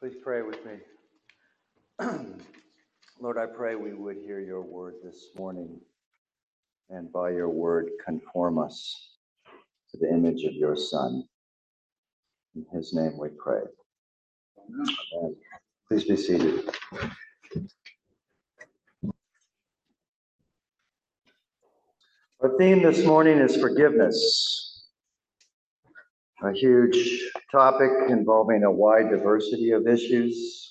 Please pray with me. Lord, I pray we would hear your word this morning and by your word conform us to the image of your Son. In his name we pray. Amen. Please be seated. Our theme this morning is forgiveness, a huge topic involving a wide diversity of issues,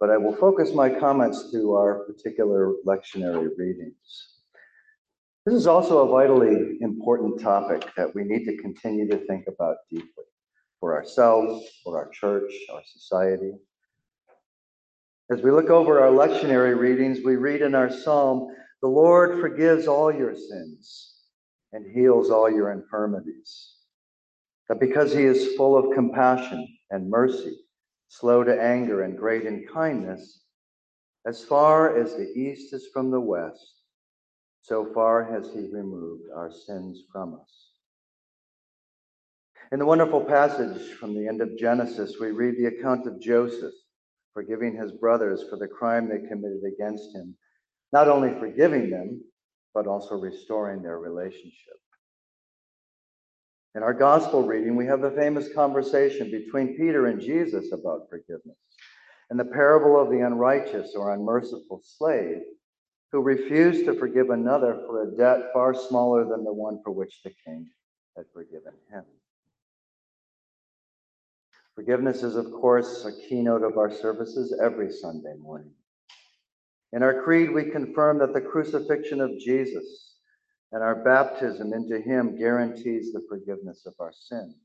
but I will focus my comments to our particular lectionary readings. This is also a vitally important topic that we need to continue to think about deeply for ourselves, for our church, our society. As we look over our lectionary readings, we read in our psalm, The Lord forgives all your sins and heals all your infirmities. That because he is full of compassion and mercy, slow to anger and great in kindness, as far as the east is from the west, so far has he removed our sins from us. In the wonderful passage from the end of Genesis, we read the account of Joseph forgiving his brothers for the crime they committed against him, not only forgiving them, but also restoring their relationship. In our gospel reading, we have the famous conversation between Peter and Jesus about forgiveness. And the parable of the unrighteous or unmerciful slave who refused to forgive another for a debt far smaller than the one for which the king had forgiven him. Forgiveness is, of course, a keynote of our services every Sunday morning. In our creed, we confirm that the crucifixion of Jesus and our baptism into him guarantees the forgiveness of our sins.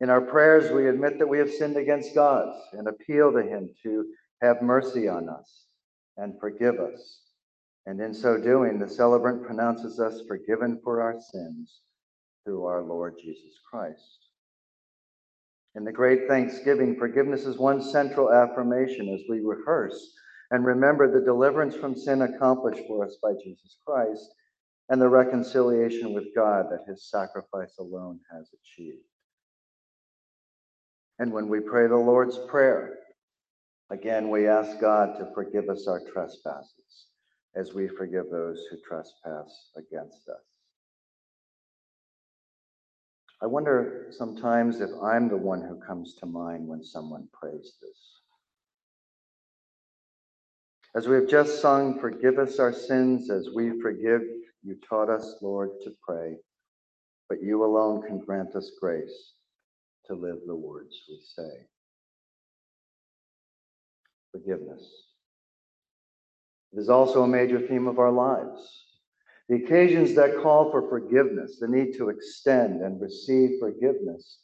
In our prayers, we admit that we have sinned against God and appeal to him to have mercy on us and forgive us. And in so doing, the celebrant pronounces us forgiven for our sins through our Lord Jesus Christ. In the great Thanksgiving, forgiveness is one central affirmation as we rehearse and remember the deliverance from sin accomplished for us by Jesus Christ and the reconciliation with God that his sacrifice alone has achieved. And when we pray the Lord's Prayer, Again, we ask God to forgive us our trespasses as we forgive those who trespass against us. I wonder sometimes if I'm the one who comes to mind when someone prays this. As we have just sung, Forgive us our sins as we forgive, you taught us, Lord, to pray, but you alone can grant us grace to live the words we say forgiveness. It is also a major theme of our lives. The occasions that call for forgiveness, the need to extend and receive forgiveness,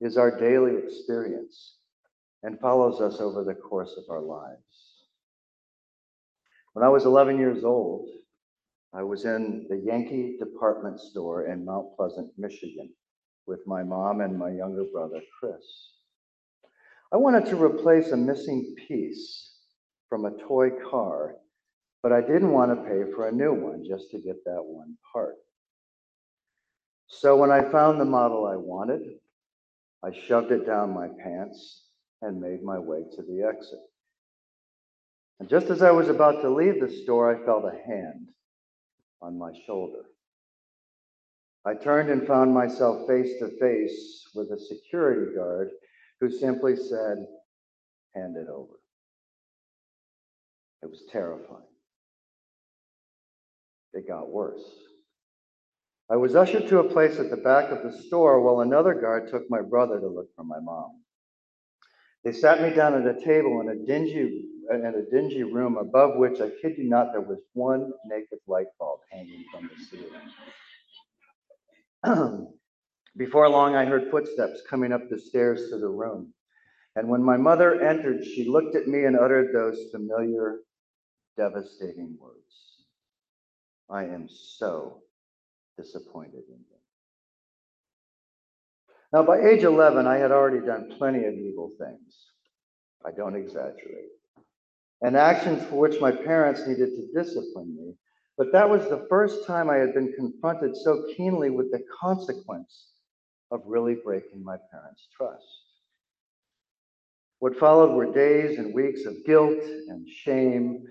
is our daily experience and follows us over the course of our lives. When I was 11 years old, I was in the Yankee department store in Mount Pleasant, Michigan, with my mom and my younger brother, Chris. I wanted to replace a missing piece from a toy car, but I didn't want to pay for a new one just to get that one part. So when I found the model I wanted, I shoved it down my pants and made my way to the exit. And just as I was about to leave the store, I felt a hand on my shoulder. I turned and found myself face to face with a security guard who simply said, Hand it over. It was terrifying. It got worse. I was ushered to a place at the back of the store while another guard took my brother to look for my mom. They sat me down at a table in a dingy in a dingy room above which I kid you not there was one naked light bulb hanging from the ceiling. Before long, I heard footsteps coming up the stairs to the room. And when my mother entered, she looked at me and uttered those familiar, devastating words I am so disappointed in you. Now, by age 11, I had already done plenty of evil things. I don't exaggerate. And actions for which my parents needed to discipline me. But that was the first time I had been confronted so keenly with the consequence of really breaking my parents' trust. What followed were days and weeks of guilt and shame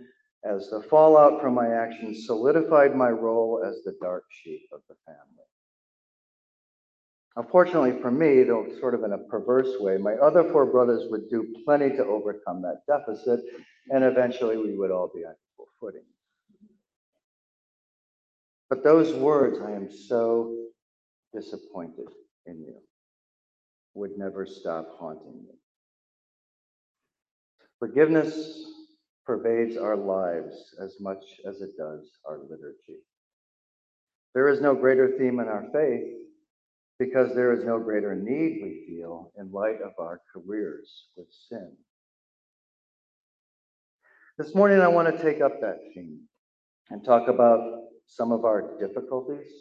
as the fallout from my actions solidified my role as the dark sheep of the family. Unfortunately for me, though sort of in a perverse way, my other four brothers would do plenty to overcome that deficit, and eventually we would all be on equal footing. But those words, I am so disappointed in you, would never stop haunting me. Forgiveness pervades our lives as much as it does our liturgy. There is no greater theme in our faith because there is no greater need we feel in light of our careers with sin. This morning, I want to take up that theme and talk about some of our difficulties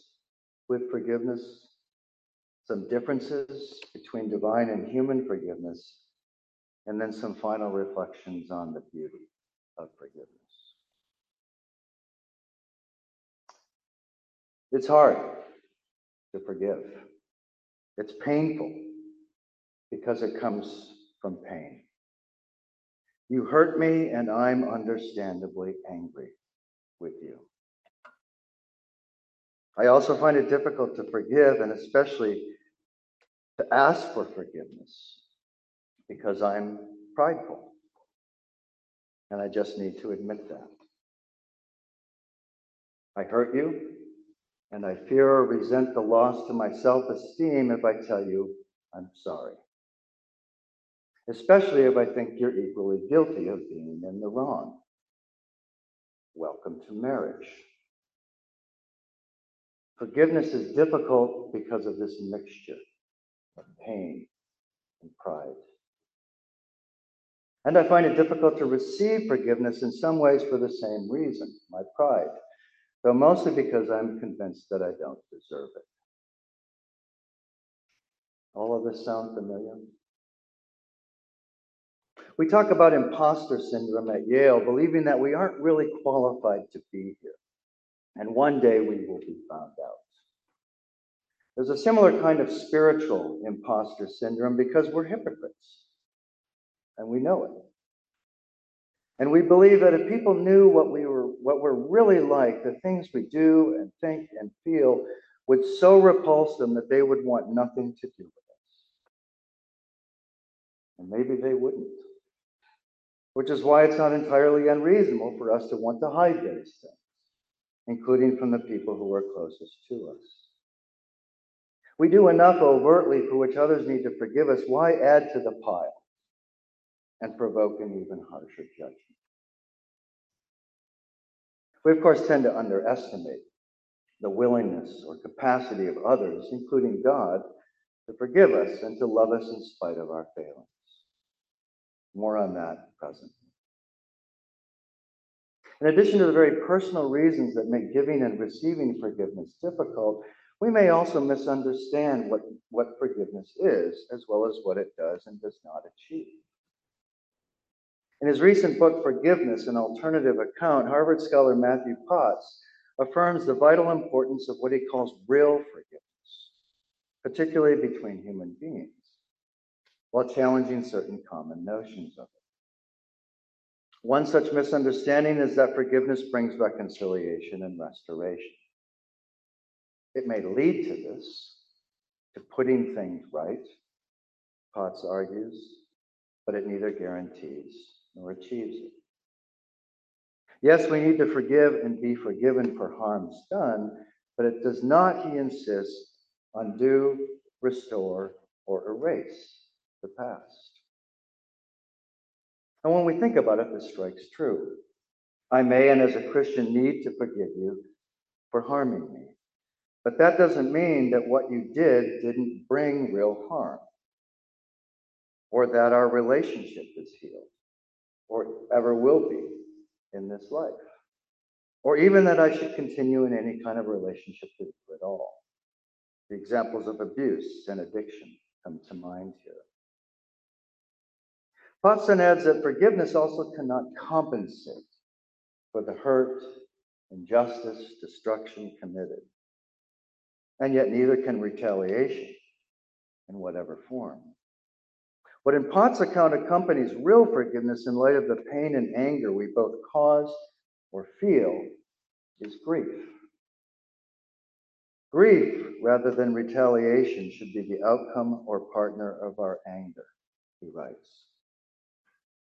with forgiveness, some differences between divine and human forgiveness, and then some final reflections on the beauty of forgiveness. It's hard to forgive. It's painful because it comes from pain. You hurt me, and I'm understandably angry with you. I also find it difficult to forgive and especially to ask for forgiveness because I'm prideful. And I just need to admit that. I hurt you, and I fear or resent the loss to my self esteem if I tell you I'm sorry. Especially if I think you're equally guilty of being in the wrong. Welcome to marriage. Forgiveness is difficult because of this mixture of pain and pride. And I find it difficult to receive forgiveness in some ways for the same reason my pride though mostly because I'm convinced that I don't deserve it. All of this sound familiar? We talk about imposter syndrome at Yale, believing that we aren't really qualified to be here. And one day we will be found out. There's a similar kind of spiritual imposter syndrome because we're hypocrites. And we know it. And we believe that if people knew what we were what we're really like, the things we do and think and feel would so repulse them that they would want nothing to do with us. And maybe they wouldn't. Which is why it's not entirely unreasonable for us to want to hide those things, including from the people who are closest to us. We do enough overtly for which others need to forgive us. Why add to the pile and provoke an even harsher judgment? We, of course, tend to underestimate the willingness or capacity of others, including God, to forgive us and to love us in spite of our failings. More on that presently. In addition to the very personal reasons that make giving and receiving forgiveness difficult, we may also misunderstand what, what forgiveness is, as well as what it does and does not achieve. In his recent book, Forgiveness, an Alternative Account, Harvard scholar Matthew Potts affirms the vital importance of what he calls real forgiveness, particularly between human beings, while challenging certain common notions of it. One such misunderstanding is that forgiveness brings reconciliation and restoration. It may lead to this, to putting things right, Potts argues, but it neither guarantees nor achieves it. Yes, we need to forgive and be forgiven for harms done, but it does not, he insists, undo, restore, or erase the past. And when we think about it, this strikes true. I may, and as a Christian, need to forgive you for harming me. But that doesn't mean that what you did didn't bring real harm or that our relationship is healed or ever will be in this life. Or even that I should continue in any kind of relationship with you at all. The examples of abuse and addiction come to mind here. Potson adds that forgiveness also cannot compensate for the hurt, injustice, destruction committed. And yet neither can retaliation in whatever form. What in Potts' account accompanies real forgiveness in light of the pain and anger we both cause or feel is grief. Grief, rather than retaliation, should be the outcome or partner of our anger, he writes.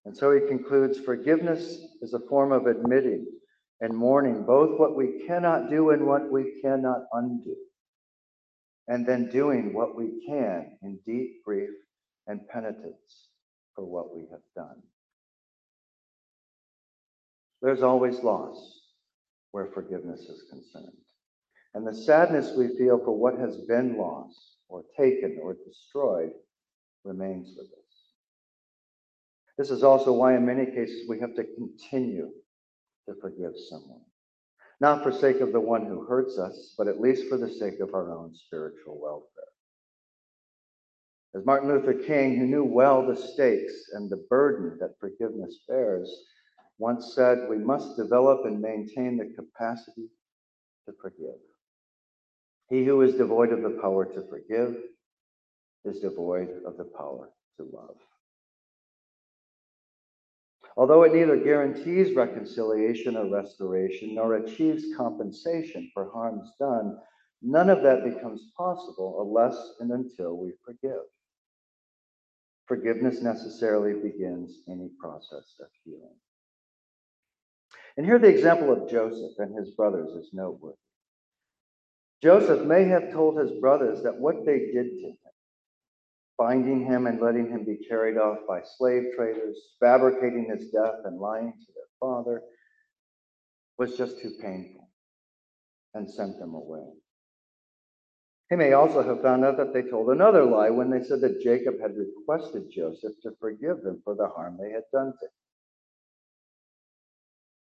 And so he concludes forgiveness is a form of admitting and mourning both what we cannot do and what we cannot undo, and then doing what we can in deep grief and penitence for what we have done. There's always loss where forgiveness is concerned. And the sadness we feel for what has been lost or taken or destroyed remains with us. This is also why, in many cases, we have to continue to forgive someone. Not for sake of the one who hurts us, but at least for the sake of our own spiritual welfare. As Martin Luther King, who knew well the stakes and the burden that forgiveness bears, once said, we must develop and maintain the capacity to forgive. He who is devoid of the power to forgive is devoid of the power to love. Although it neither guarantees reconciliation or restoration, nor achieves compensation for harms done, none of that becomes possible unless and until we forgive. Forgiveness necessarily begins any process of healing. And here the example of Joseph and his brothers is noteworthy. Joseph may have told his brothers that what they did to him, binding him and letting him be carried off by slave traders, fabricating his death and lying to their father, was just too painful and sent them away. He may also have found out that they told another lie when they said that Jacob had requested Joseph to forgive them for the harm they had done to him.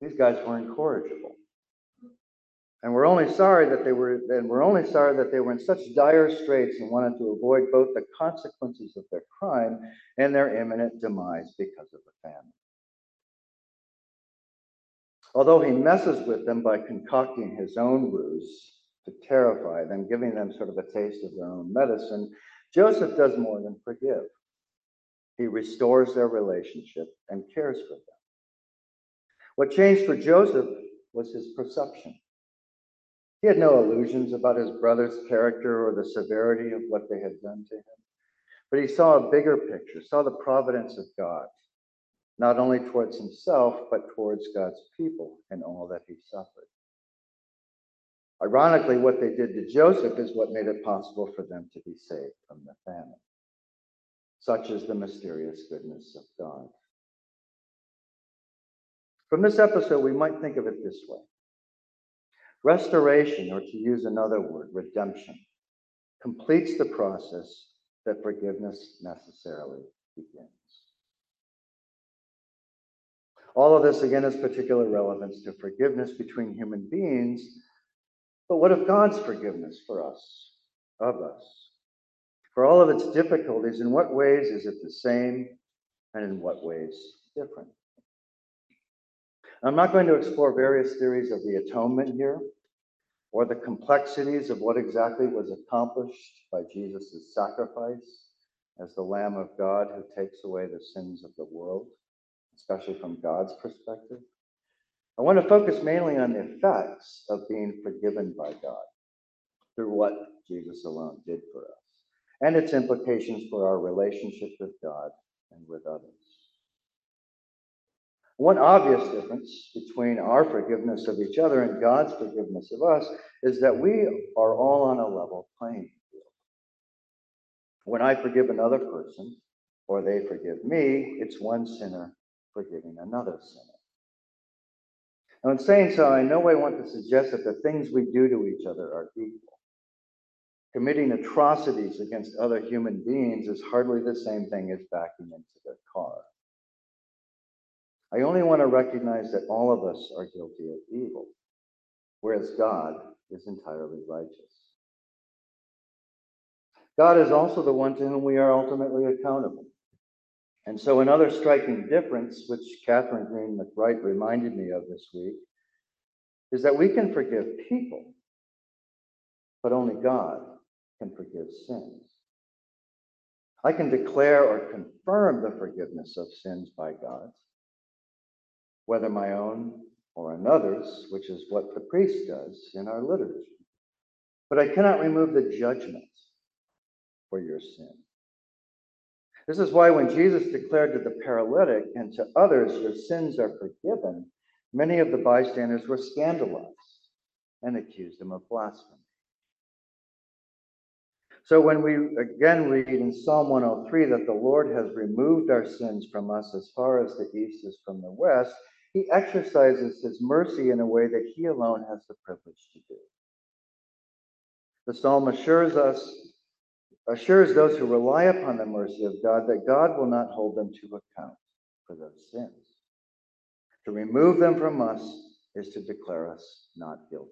These guys were incorrigible. And we're only sorry that they were, and we're only sorry that they were in such dire straits and wanted to avoid both the consequences of their crime and their imminent demise because of the famine. Although he messes with them by concocting his own ruse to terrify them, giving them sort of a taste of their own medicine, Joseph does more than forgive. He restores their relationship and cares for them. What changed for Joseph was his perception. He had no illusions about his brother's character or the severity of what they had done to him. But he saw a bigger picture, saw the providence of God, not only towards himself, but towards God's people and all that he suffered. Ironically, what they did to Joseph is what made it possible for them to be saved from the famine. Such is the mysterious goodness of God. From this episode, we might think of it this way Restoration, or to use another word, redemption, completes the process that forgiveness necessarily begins. All of this, again, has particular relevance to forgiveness between human beings. But what of God's forgiveness for us, of us? For all of its difficulties, in what ways is it the same and in what ways different? I'm not going to explore various theories of the atonement here or the complexities of what exactly was accomplished by Jesus' sacrifice as the Lamb of God who takes away the sins of the world, especially from God's perspective. I want to focus mainly on the effects of being forgiven by God through what Jesus alone did for us and its implications for our relationship with God and with others. One obvious difference between our forgiveness of each other and God's forgiveness of us is that we are all on a level playing field. When I forgive another person or they forgive me, it's one sinner forgiving another sinner. Now, in saying so, I no way want to suggest that the things we do to each other are equal. Committing atrocities against other human beings is hardly the same thing as backing into their car. I only want to recognize that all of us are guilty of evil, whereas God is entirely righteous. God is also the one to whom we are ultimately accountable. And so, another striking difference, which Catherine Green McBride reminded me of this week, is that we can forgive people, but only God can forgive sins. I can declare or confirm the forgiveness of sins by God, whether my own or another's, which is what the priest does in our liturgy. But I cannot remove the judgment for your sin. This is why when Jesus declared to the paralytic and to others, Your sins are forgiven, many of the bystanders were scandalized and accused him of blasphemy. So when we again read in Psalm 103 that the Lord has removed our sins from us as far as the east is from the west, he exercises his mercy in a way that he alone has the privilege to do. The psalm assures us assures those who rely upon the mercy of God that God will not hold them to account for those sins. To remove them from us is to declare us not guilty.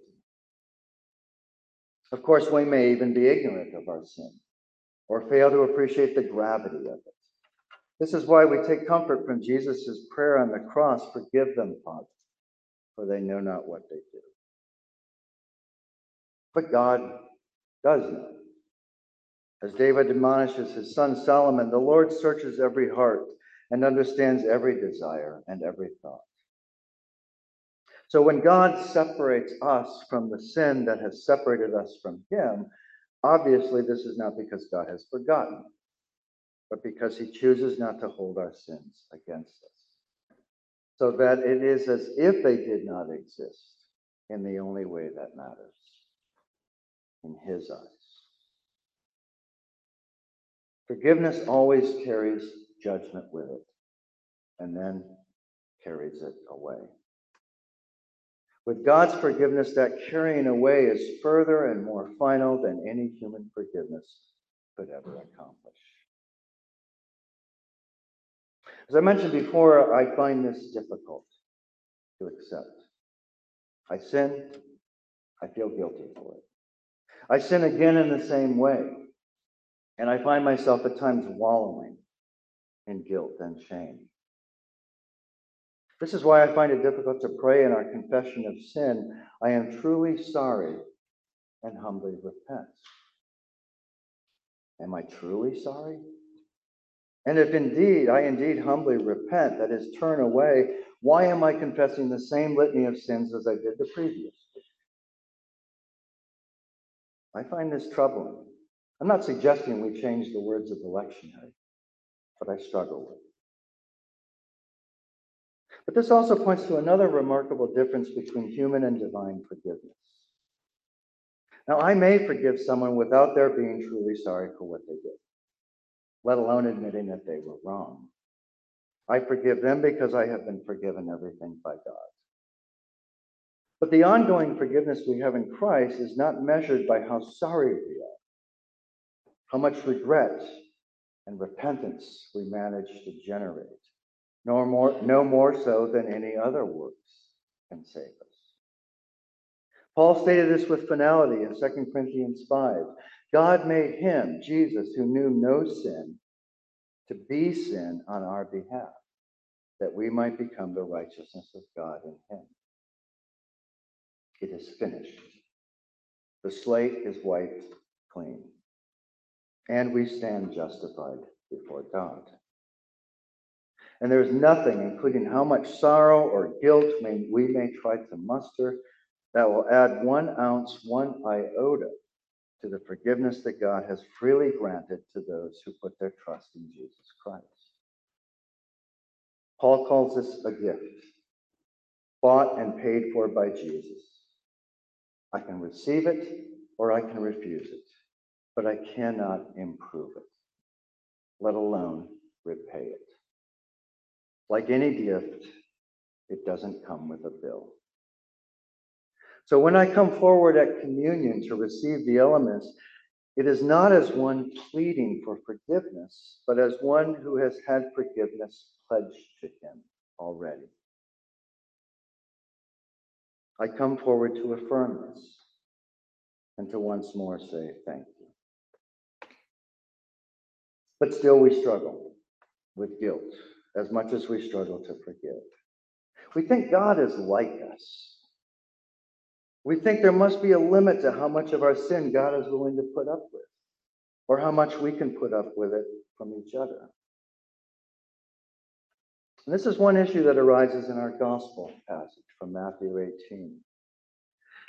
Of course, we may even be ignorant of our sin or fail to appreciate the gravity of it. This is why we take comfort from Jesus' prayer on the cross Forgive them, Father, for they know not what they do. But God does know. As David admonishes his son Solomon, the Lord searches every heart and understands every desire and every thought. So when God separates us from the sin that has separated us from him, obviously this is not because God has forgotten, but because he chooses not to hold our sins against us. So that it is as if they did not exist in the only way that matters in his eyes. Forgiveness always carries judgment with it and then carries it away. With God's forgiveness, that carrying away is further and more final than any human forgiveness could ever accomplish. As I mentioned before, I find this difficult to accept. I sin, I feel guilty for it. I sin again in the same way. And I find myself at times wallowing in guilt and shame. This is why I find it difficult to pray in our confession of sin. I am truly sorry and humbly repent. Am I truly sorry? And if indeed I indeed humbly repent, that is, turn away, why am I confessing the same litany of sins as I did the previous? I find this troubling. I'm not suggesting we change the words of the lectionary, but I struggle with it. But this also points to another remarkable difference between human and divine forgiveness. Now, I may forgive someone without their being truly sorry for what they did, let alone admitting that they were wrong. I forgive them because I have been forgiven everything by God. But the ongoing forgiveness we have in Christ is not measured by how sorry we are how much regret and repentance we manage to generate, no more, no more so than any other works can save us. Paul stated this with finality in 2 Corinthians 5. God made him, Jesus, who knew no sin, to be sin on our behalf, that we might become the righteousness of God in him. It is finished. The slate is wiped clean and we stand justified before God. And there is nothing, including how much sorrow or guilt we may try to muster, that will add one ounce, one iota to the forgiveness that God has freely granted to those who put their trust in Jesus Christ. Paul calls this a gift, bought and paid for by Jesus. I can receive it or I can refuse it but I cannot improve it, let alone repay it. Like any gift, it doesn't come with a bill. So when I come forward at communion to receive the elements, it is not as one pleading for forgiveness, but as one who has had forgiveness pledged to him already. I come forward to affirm this and to once more say thank you. But still, we struggle with guilt as much as we struggle to forgive. We think God is like us. We think there must be a limit to how much of our sin God is willing to put up with, or how much we can put up with it from each other. And this is one issue that arises in our gospel passage from Matthew 18.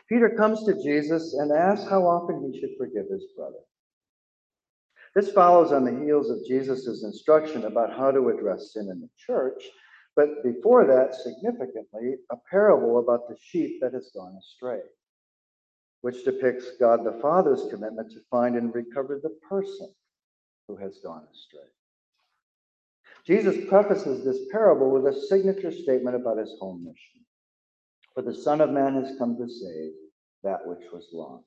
Peter comes to Jesus and asks how often he should forgive his brother. This follows on the heels of Jesus' instruction about how to address sin in the church, but before that, significantly, a parable about the sheep that has gone astray, which depicts God the Father's commitment to find and recover the person who has gone astray. Jesus prefaces this parable with a signature statement about his home mission. For the Son of Man has come to save that which was lost.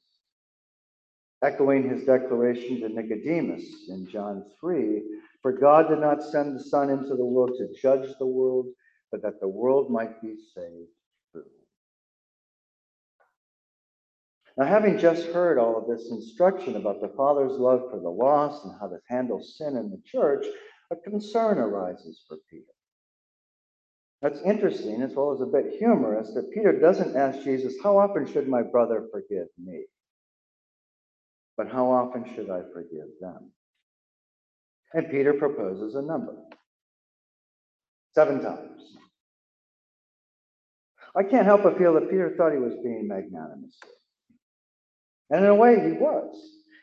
Echoing his declaration to Nicodemus in John 3 For God did not send the Son into the world to judge the world, but that the world might be saved through. Now, having just heard all of this instruction about the Father's love for the lost and how to handle sin in the church, a concern arises for Peter. That's interesting as well as a bit humorous that Peter doesn't ask Jesus, How often should my brother forgive me? But how often should I forgive them? And Peter proposes a number seven times. I can't help but feel that Peter thought he was being magnanimous. And in a way, he was.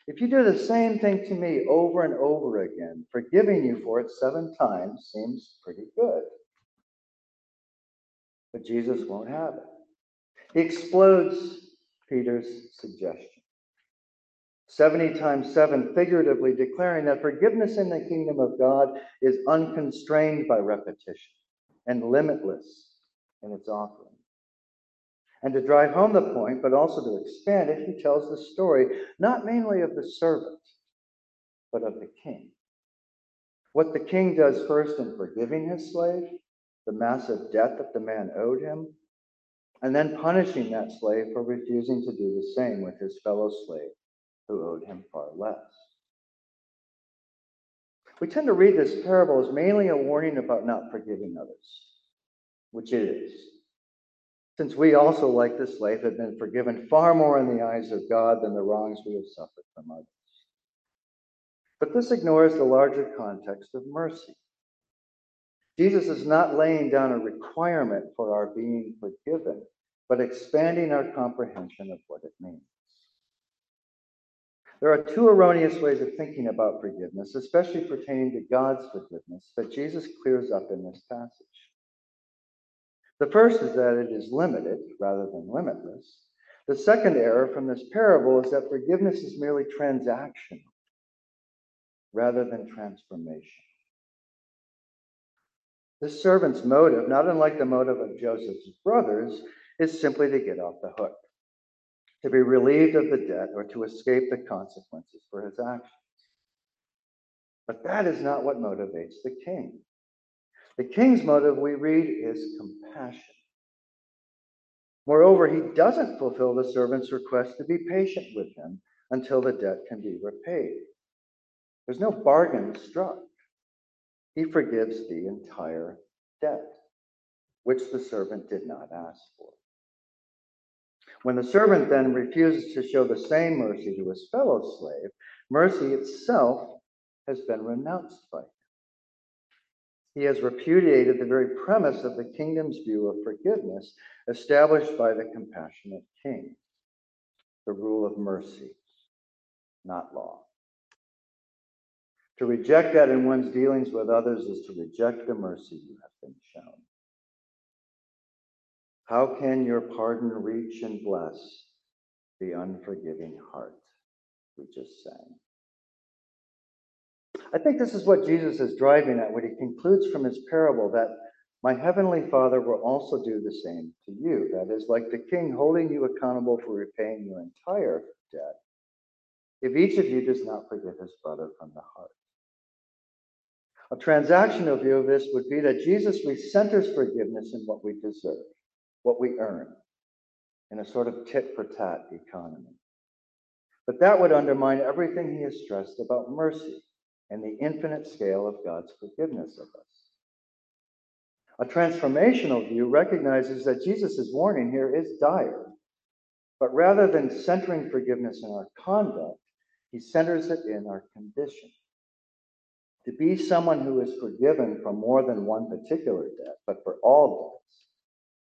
If you do the same thing to me over and over again, forgiving you for it seven times seems pretty good. But Jesus won't have it. He explodes Peter's suggestion. 70 times 7, figuratively declaring that forgiveness in the kingdom of God is unconstrained by repetition and limitless in its offering. And to drive home the point, but also to expand it, he tells the story not mainly of the servant, but of the king. What the king does first in forgiving his slave, the massive debt that the man owed him, and then punishing that slave for refusing to do the same with his fellow slave who owed him far less. We tend to read this parable as mainly a warning about not forgiving others, which it is since we also, like the slave, have been forgiven far more in the eyes of God than the wrongs we have suffered from others. But this ignores the larger context of mercy. Jesus is not laying down a requirement for our being forgiven, but expanding our comprehension of what it means. There are two erroneous ways of thinking about forgiveness, especially pertaining to God's forgiveness, that Jesus clears up in this passage. The first is that it is limited rather than limitless. The second error from this parable is that forgiveness is merely transactional rather than transformation. This servant's motive, not unlike the motive of Joseph's brothers, is simply to get off the hook, to be relieved of the debt, or to escape the consequences for his actions. But that is not what motivates the king. The king's motive, we read, is compassion. Moreover, he doesn't fulfill the servant's request to be patient with him until the debt can be repaid. There's no bargain struck. He forgives the entire debt, which the servant did not ask for. When the servant then refuses to show the same mercy to his fellow slave, mercy itself has been renounced by him. He has repudiated the very premise of the kingdom's view of forgiveness established by the compassionate king, the rule of mercy, not law. To reject that in one's dealings with others is to reject the mercy you have been shown. How can your pardon reach and bless the unforgiving heart? We just sang. I think this is what Jesus is driving at when he concludes from his parable that my heavenly Father will also do the same to you. That is, like the king holding you accountable for repaying your entire debt, if each of you does not forgive his brother from the heart. A transactional view of this would be that Jesus recenters forgiveness in what we deserve, what we earn, in a sort of tit for tat economy. But that would undermine everything he has stressed about mercy and the infinite scale of God's forgiveness of us. A transformational view recognizes that Jesus' warning here is dire, but rather than centering forgiveness in our conduct, he centers it in our condition. To be someone who is forgiven for more than one particular debt, but for all debts,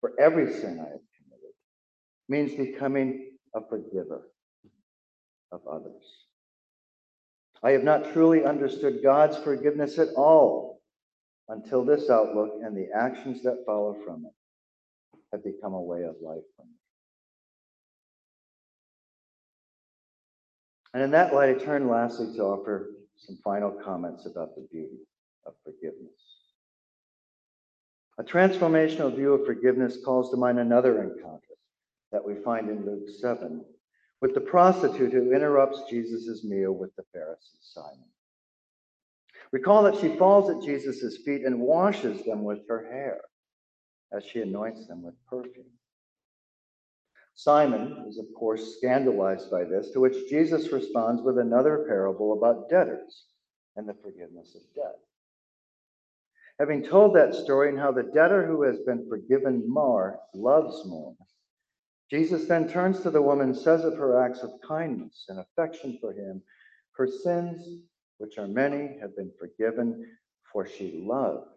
for every sin I have committed, means becoming a forgiver of others. I have not truly understood God's forgiveness at all until this outlook and the actions that follow from it have become a way of life for me. And in that light, I turn lastly to offer some final comments about the beauty of forgiveness. A transformational view of forgiveness calls to mind another encounter that we find in Luke 7 with the prostitute who interrupts Jesus' meal with the Pharisee Simon. Recall that she falls at Jesus' feet and washes them with her hair as she anoints them with perfume. Simon is, of course, scandalized by this, to which Jesus responds with another parable about debtors and the forgiveness of debt. Having told that story and how the debtor who has been forgiven more loves more, Jesus then turns to the woman says of her acts of kindness and affection for him, her sins, which are many, have been forgiven, for she loved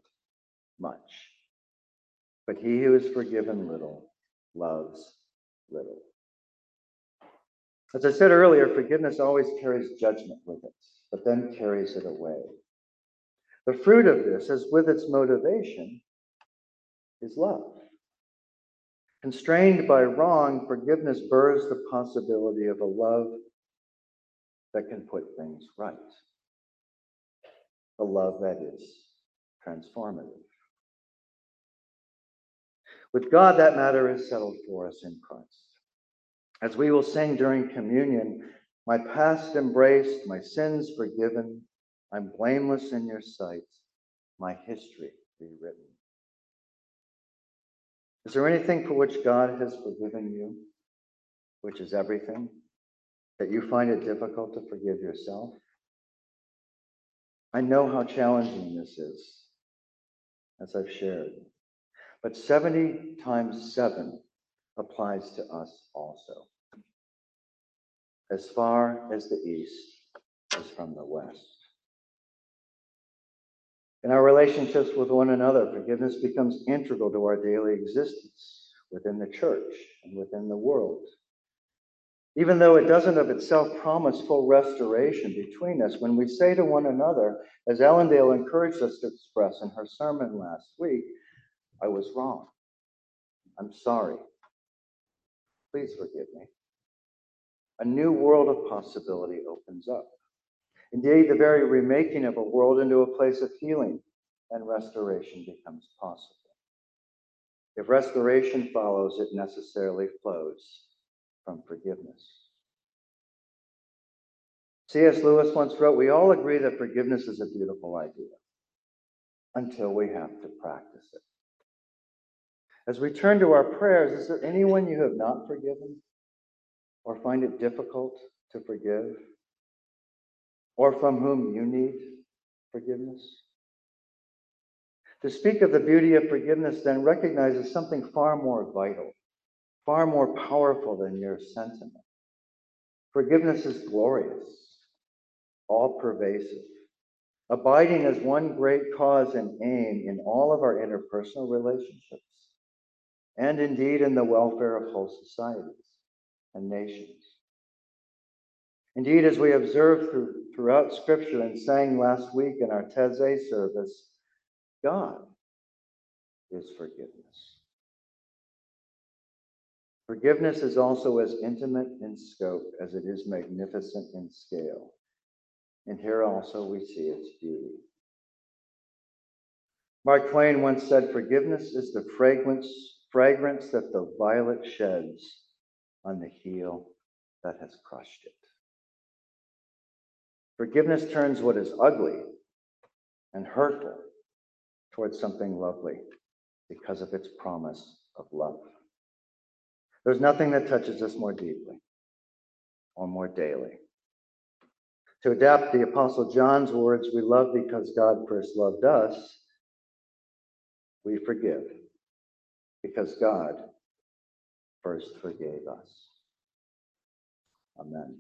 much. But he who is forgiven little loves little. As I said earlier, forgiveness always carries judgment with it, but then carries it away. The fruit of this, as with its motivation, is love. Constrained by wrong, forgiveness burrs the possibility of a love that can put things right. A love that is transformative. With God, that matter is settled for us in Christ. As we will sing during communion, my past embraced, my sins forgiven, I'm blameless in your sight, my history rewritten. Is there anything for which God has forgiven you, which is everything, that you find it difficult to forgive yourself? I know how challenging this is, as I've shared. But 70 times 7 applies to us also. As far as the east is from the west. In our relationships with one another, forgiveness becomes integral to our daily existence within the church and within the world. Even though it doesn't of itself promise full restoration between us, when we say to one another, as Ellendale encouraged us to express in her sermon last week, I was wrong. I'm sorry. Please forgive me. A new world of possibility opens up. Indeed, the very remaking of a world into a place of healing and restoration becomes possible. If restoration follows, it necessarily flows from forgiveness. C.S. Lewis once wrote We all agree that forgiveness is a beautiful idea until we have to practice it. As we turn to our prayers, is there anyone you have not forgiven or find it difficult to forgive or from whom you need forgiveness? To speak of the beauty of forgiveness then recognizes something far more vital, far more powerful than your sentiment. Forgiveness is glorious, all pervasive, abiding as one great cause and aim in all of our interpersonal relationships and indeed in the welfare of whole societies and nations. Indeed, as we observed through, throughout Scripture and sang last week in our Taizé service, God is forgiveness. Forgiveness is also as intimate in scope as it is magnificent in scale. And here also we see its beauty. Mark Twain once said, Forgiveness is the fragrance fragrance that the violet sheds on the heel that has crushed it. Forgiveness turns what is ugly and hurtful towards something lovely because of its promise of love. There's nothing that touches us more deeply or more daily. To adapt the Apostle John's words, we love because God first loved us, we forgive because God first forgave us. Amen.